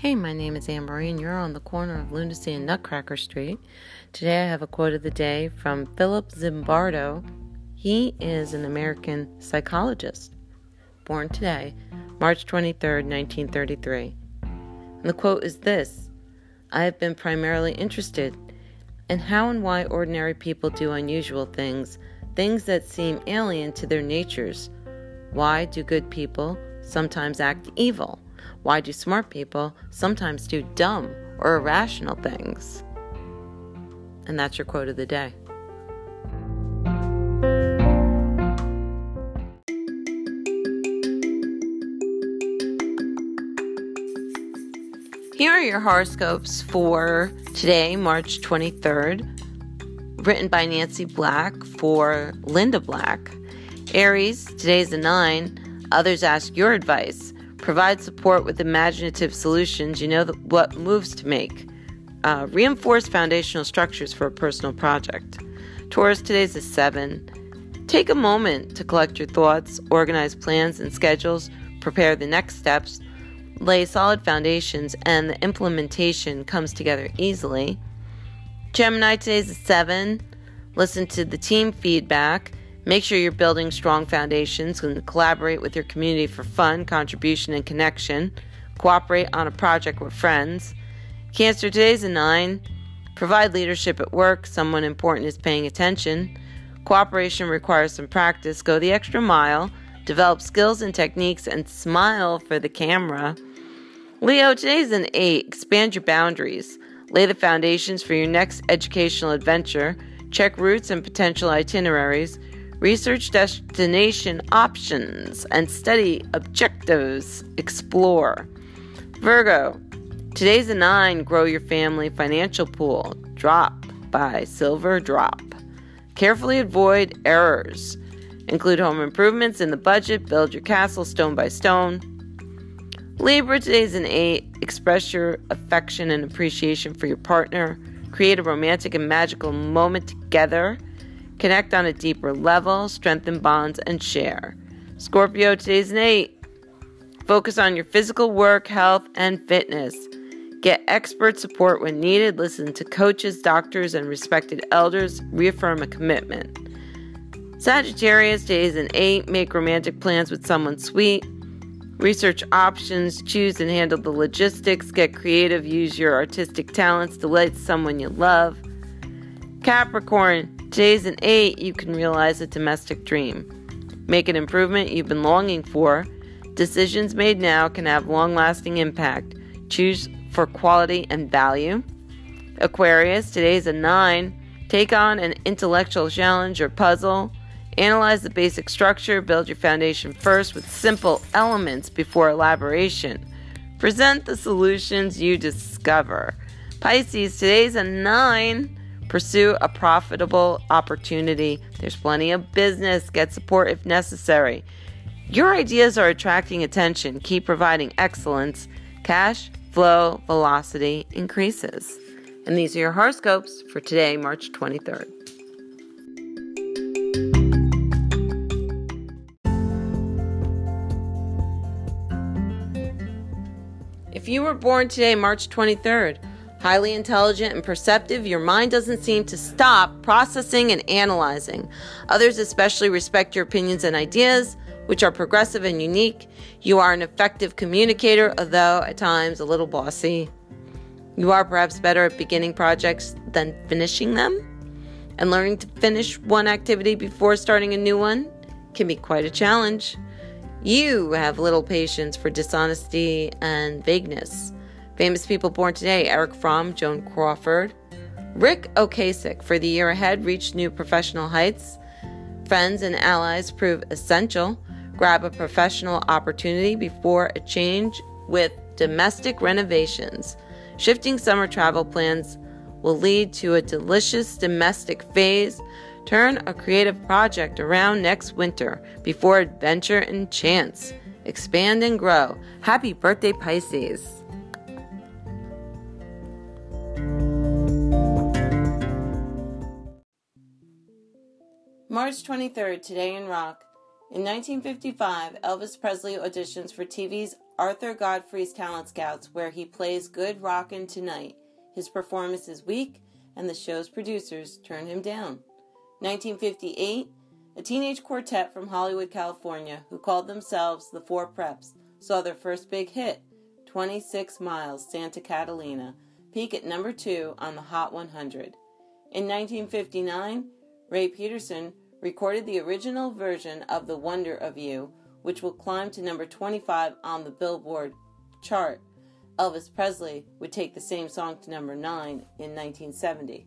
Hey, my name is Anne Marie, and you're on the corner of Lunacy and Nutcracker Street. Today I have a quote of the day from Philip Zimbardo. He is an American psychologist, born today, March 23, 1933. And the quote is this I have been primarily interested in how and why ordinary people do unusual things, things that seem alien to their natures. Why do good people sometimes act evil? Why do smart people sometimes do dumb or irrational things? And that's your quote of the day. Here are your horoscopes for today, March 23rd, written by Nancy Black for Linda Black. Aries, today's the 9. Others ask your advice. Provide support with imaginative solutions. You know what moves to make. Uh, reinforce foundational structures for a personal project. Taurus, today's a seven. Take a moment to collect your thoughts, organize plans and schedules, prepare the next steps, lay solid foundations, and the implementation comes together easily. Gemini, today's a seven. Listen to the team feedback Make sure you're building strong foundations and collaborate with your community for fun, contribution, and connection. Cooperate on a project with friends. Cancer, today's a nine. Provide leadership at work. Someone important is paying attention. Cooperation requires some practice. Go the extra mile. Develop skills and techniques and smile for the camera. Leo, today's an eight. Expand your boundaries. Lay the foundations for your next educational adventure. Check routes and potential itineraries research destination options, and study objectives. Explore. Virgo, today's a nine. Grow your family financial pool. Drop by Silver Drop. Carefully avoid errors. Include home improvements in the budget. Build your castle stone by stone. Libra, today's an eight. Express your affection and appreciation for your partner. Create a romantic and magical moment together. Connect on a deeper level, strengthen bonds, and share. Scorpio, today's an eight. Focus on your physical work, health, and fitness. Get expert support when needed. Listen to coaches, doctors, and respected elders. Reaffirm a commitment. Sagittarius, days an eight. Make romantic plans with someone sweet. Research options, choose and handle the logistics, get creative, use your artistic talents, delight someone you love. Capricorn, Today's an eight, you can realize a domestic dream. Make an improvement you've been longing for. Decisions made now can have long lasting impact. Choose for quality and value. Aquarius, today's a nine. Take on an intellectual challenge or puzzle. Analyze the basic structure, build your foundation first with simple elements before elaboration. Present the solutions you discover. Pisces, today's a nine. Pursue a profitable opportunity. There's plenty of business. Get support if necessary. Your ideas are attracting attention. Keep providing excellence. Cash flow velocity increases. And these are your horoscopes for today, March 23rd. If you were born today, March 23rd, Highly intelligent and perceptive, your mind doesn't seem to stop processing and analyzing. Others especially respect your opinions and ideas, which are progressive and unique. You are an effective communicator, although at times a little bossy. You are perhaps better at beginning projects than finishing them. And learning to finish one activity before starting a new one can be quite a challenge. You have little patience for dishonesty and vagueness. Famous people born today Erich Fromm, Joan Crawford, Ric Ocasek for the year ahead reach new professional heights. Friends and allies prove essential. Grab a professional opportunity before a change with domestic renovations. Shifting summer travel plans will lead to a delicious domestic phase. Turn a creative project around next winter before adventure and chance. Expand and grow. Happy birthday, Pisces! March 23rd, today in rock. In 1955, Elvis Presley auditions for TV's Arthur Godfrey's Talent Scouts, where he plays Good Rockin' Tonight. His performance is weak, and the show's producers turn him down. 1958, a teenage quartet from Hollywood, California, who called themselves the Four Preps, saw their first big hit, 26 Miles, Santa Catalina, peak at number two on the Hot 100. In 1959, Ray Peterson recorded the original version of The Wonder of You, which will climb to number 25 on the Billboard chart. Elvis Presley would take the same song to number 9 in 1970.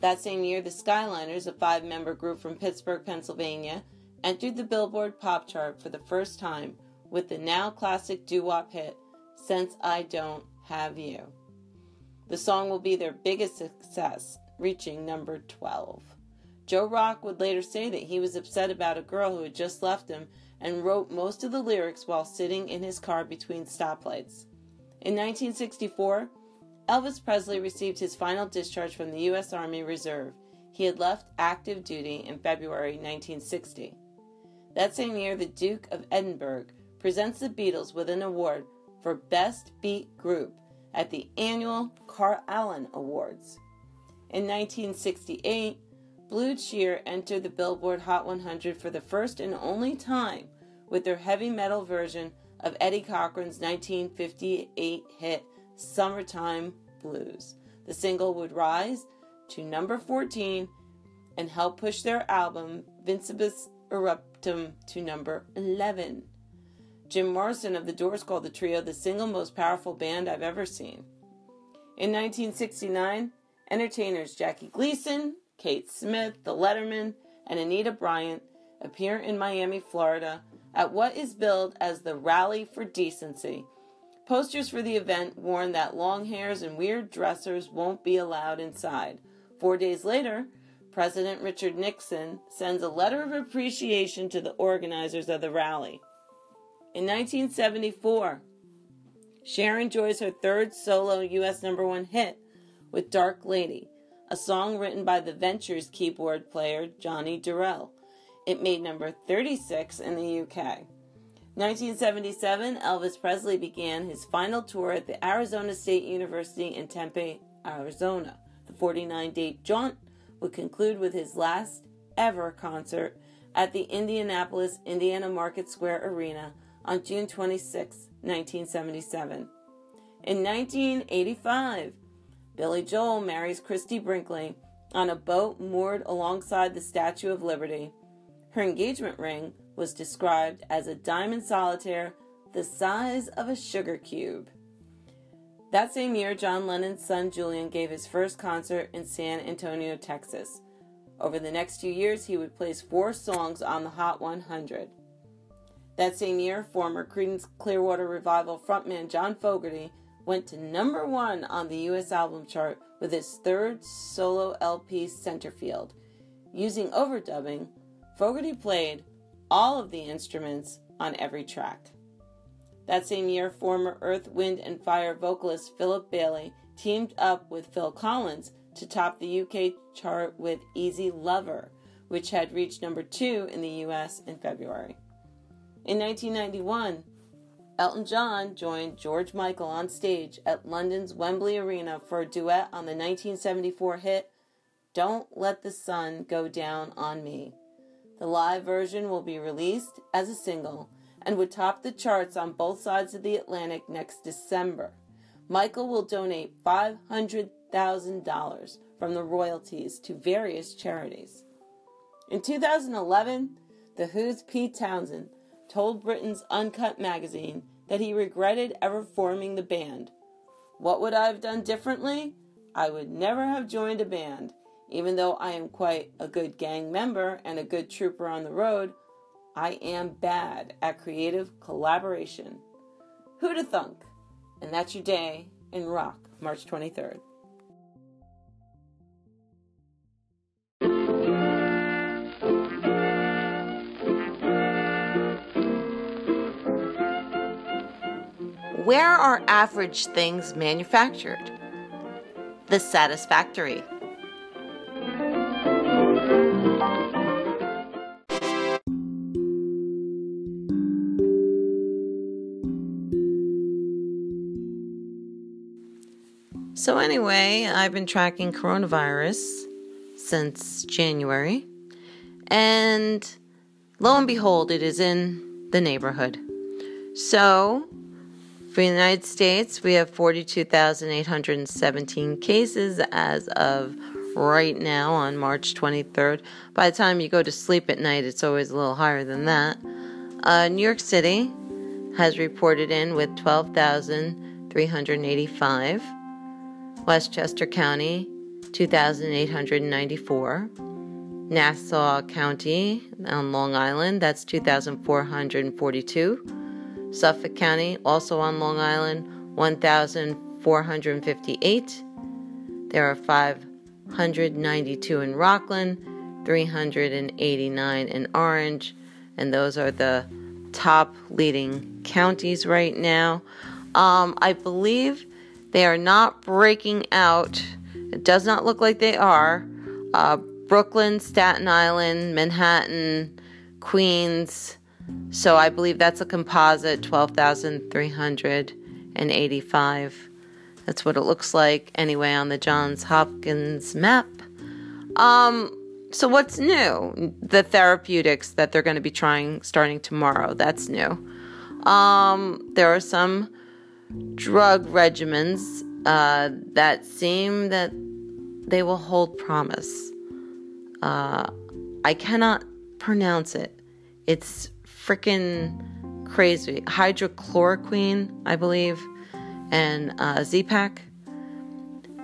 That same year, the Skyliners, a five member group from Pittsburgh, Pennsylvania, entered the Billboard pop chart for the first time with the now classic doo wop hit, Since I Don't Have You. The song will be their biggest success, reaching number 12. Joe Rock would later say that he was upset about a girl who had just left him and wrote most of the lyrics while sitting in his car between stoplights. In 1964, Elvis Presley received his final discharge from the U.S. Army Reserve. He had left active duty in February 1960. That same year, the Duke of Edinburgh presents the Beatles with an award for Best Beat Group at the annual Carl Allen Awards. In 1968, Blue Cheer entered the Billboard Hot 100 for the first and only time with their heavy metal version of Eddie Cochran's 1958 hit Summertime Blues. The single would rise to number 14 and help push their album Vincebus Eruptum to number 11. Jim Morrison of the Doors called the trio the single most powerful band I've ever seen. In 1969, entertainers Jackie Gleason, Kate Smith, The Lettermen, and Anita Bryant appear in Miami, Florida at what is billed as the Rally for Decency. Posters for the event warn that long hairs and weird dressers won't be allowed inside. Four days later, President Richard Nixon sends a letter of appreciation to the organizers of the rally. In 1974, Cher enjoys her third solo U.S. number one hit with Dark Lady, a song written by the Ventures keyboard player Johnny Durrill. It made number 36 in the UK. 1977, Elvis Presley began his final tour at the Arizona State University in Tempe, Arizona. The 49 date jaunt would conclude with his last ever concert at the Indianapolis Indiana Market Square Arena on June 26, 1977. In 1985, Billy Joel marries Christie Brinkley on a boat moored alongside the Statue of Liberty. Her engagement ring was described as a diamond solitaire the size of a sugar cube. That same year, John Lennon's son Julian gave his first concert in San Antonio, Texas. Over the next two years, he would place four songs on the Hot 100. That same year, former Creedence Clearwater Revival frontman John Fogerty went to number one on the U.S. album chart with his third solo LP, Centerfield. Using overdubbing, Fogerty played all of the instruments on every track. That same year, former Earth, Wind, and Fire vocalist Philip Bailey teamed up with Phil Collins to top the UK chart with Easy Lover, which had reached number two in the US in February. In 1991, Elton John joined George Michael on stage at London's Wembley Arena for a duet on the 1974 hit Don't Let the Sun Go Down on Me. The live version will be released as a single and would top the charts on both sides of the Atlantic next December. Michael will donate $500,000 from the royalties to various charities. In 2011, The Who's Pete Townshend told Britain's Uncut magazine that he regretted ever forming the band. What would I have done differently? I would never have joined a band. Even though I am quite a good gang member and a good trooper on the road, I am bad at creative collaboration. Who Who'da thunk? And that's your day in rock, March 23rd. Where are average things manufactured? The satisfactory. So, anyway, I've been tracking coronavirus since January, and lo and behold, it is in the neighborhood. So, for the United States, we have 42,817 cases as of right now on March 23rd. By the time you go to sleep at night, it's always a little higher than that. Uh, New York City has reported in with 12,385. Westchester County, 2,894. Nassau County on Long Island, that's 2,442. Suffolk County, also on Long Island, 1,458. There are 592 in Rockland, 389 in Orange, and those are the top leading counties right now. Um, I believe they are not breaking out. It does not look like they are. Uh, Brooklyn, Staten Island, Manhattan, Queens. So I believe that's a composite 12,385. That's what it looks like anyway on the Johns Hopkins map. Um, so what's new? The therapeutics that they're going to be trying starting tomorrow. That's new. Um, there are some drug regimens uh, that seem that they will hold promise. Uh, I cannot pronounce it. It's freaking crazy. Hydrochloroquine, I believe, and uh, Z-Pak.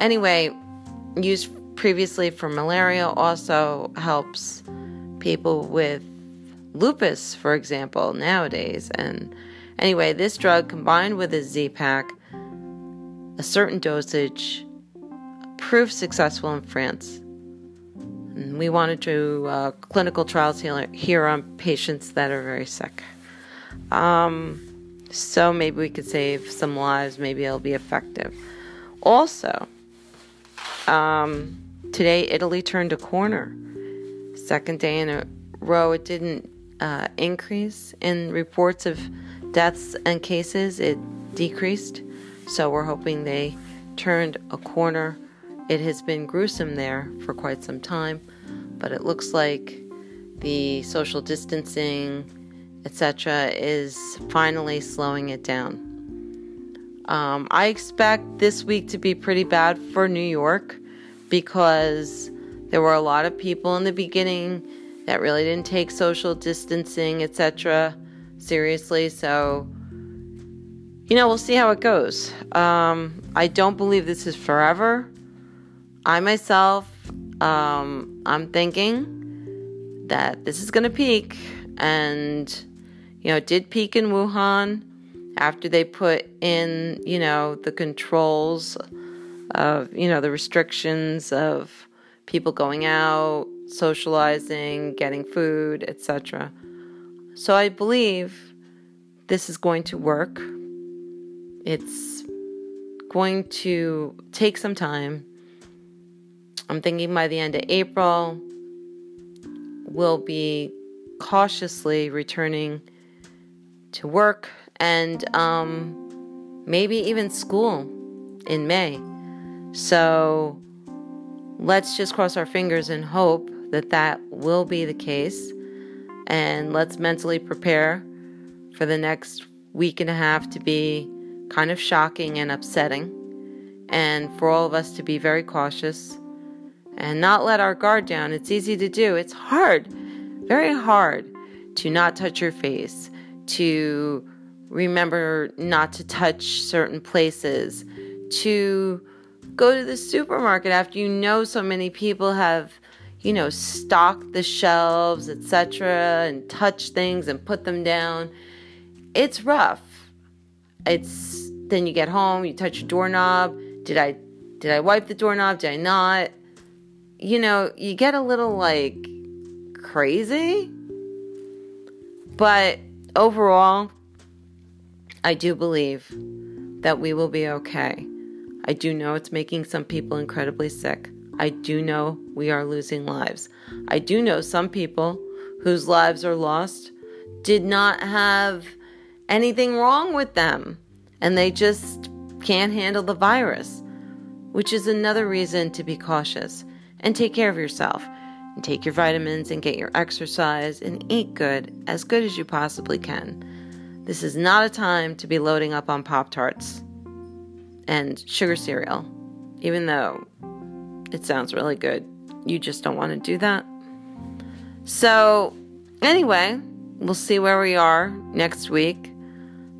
Anyway, used previously for malaria also helps people with lupus, for example, nowadays. And anyway, this drug combined with a Z-Pak, a certain dosage, proved successful in France. We wanted to uh, clinical trials here on patients that are very sick. Um, so maybe we could save some lives. Maybe it'll be effective. Also, um, today Italy turned a corner. Second day in a row, it didn't uh, increase in reports of deaths and cases. It decreased. So we're hoping they turned a corner it has been gruesome there for quite some time, but it looks like the social distancing, etc., is finally slowing it down. Um, I expect this week to be pretty bad for New York because there were a lot of people in the beginning that really didn't take social distancing, etc., seriously. So, you know, we'll see how it goes. Um, I don't believe this is forever. I myself, um, I'm thinking that this is going to peak, and you know, it did peak in Wuhan after they put in, you know, the controls of, you know, the restrictions of people going out, socializing, getting food, etc. So I believe this is going to work. It's going to take some time I'm thinking by the end of April, we'll be cautiously returning to work and um, maybe even school in May. So let's just cross our fingers and hope that that will be the case. And let's mentally prepare for the next week and a half to be kind of shocking and upsetting, and for all of us to be very cautious and not let our guard down. It's easy to do. It's hard, very hard to not touch your face, to remember not to touch certain places, to go to the supermarket after you know so many people have, you know, stocked the shelves, etc., and touch things and put them down. It's rough. It's then you get home, you touch your doorknob. Did I did I wipe the doorknob? Did I not? You know, you get a little like crazy. But overall, I do believe that we will be okay. I do know it's making some people incredibly sick. I do know we are losing lives. I do know some people whose lives are lost did not have anything wrong with them and they just can't handle the virus. which is another reason to be cautious and take care of yourself. And take your vitamins and get your exercise and eat good, as good as you possibly can. This is not a time to be loading up on Pop Tarts and sugar cereal, even though it sounds really good. You just don't want to do that. So, anyway, we'll see where we are next week.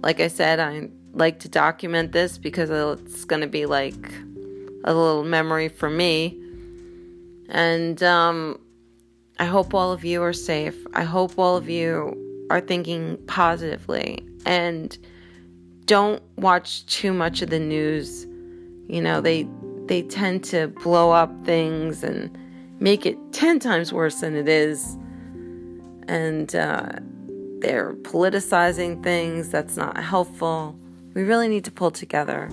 Like I said, I like to document this because it's going to be like a little memory for me. And um, I hope all of you are safe. I hope all of you are thinking positively and don't watch too much of the news. You know, they they tend to blow up things and make it 10 times worse than it is. And uh, they're politicizing things that's not helpful. We really need to pull together.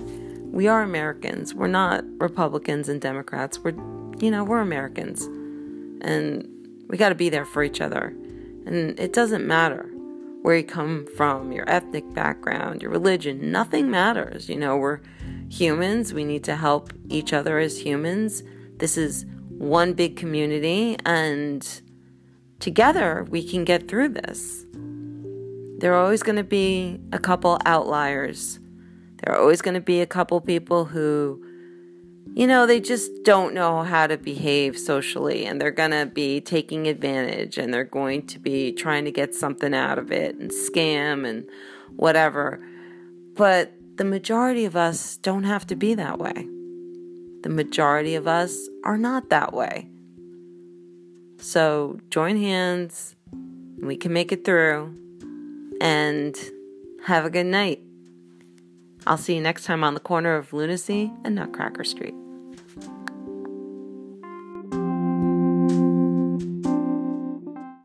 We are Americans. We're not Republicans and Democrats. We're, you know, we're Americans. And we got to be there for each other. And it doesn't matter where you come from, your ethnic background, your religion, nothing matters. You know, we're humans. We need to help each other as humans. This is one big community, and together we can get through this. There are always going to be a couple outliers. There are always going to be a couple people who, you know, they just don't know how to behave socially and they're going to be taking advantage and they're going to be trying to get something out of it and scam and whatever. But the majority of us don't have to be that way. The majority of us are not that way. So join hands, we can make it through, and have a good night. I'll see you next time on the corner of Lunacy and Nutcracker Street.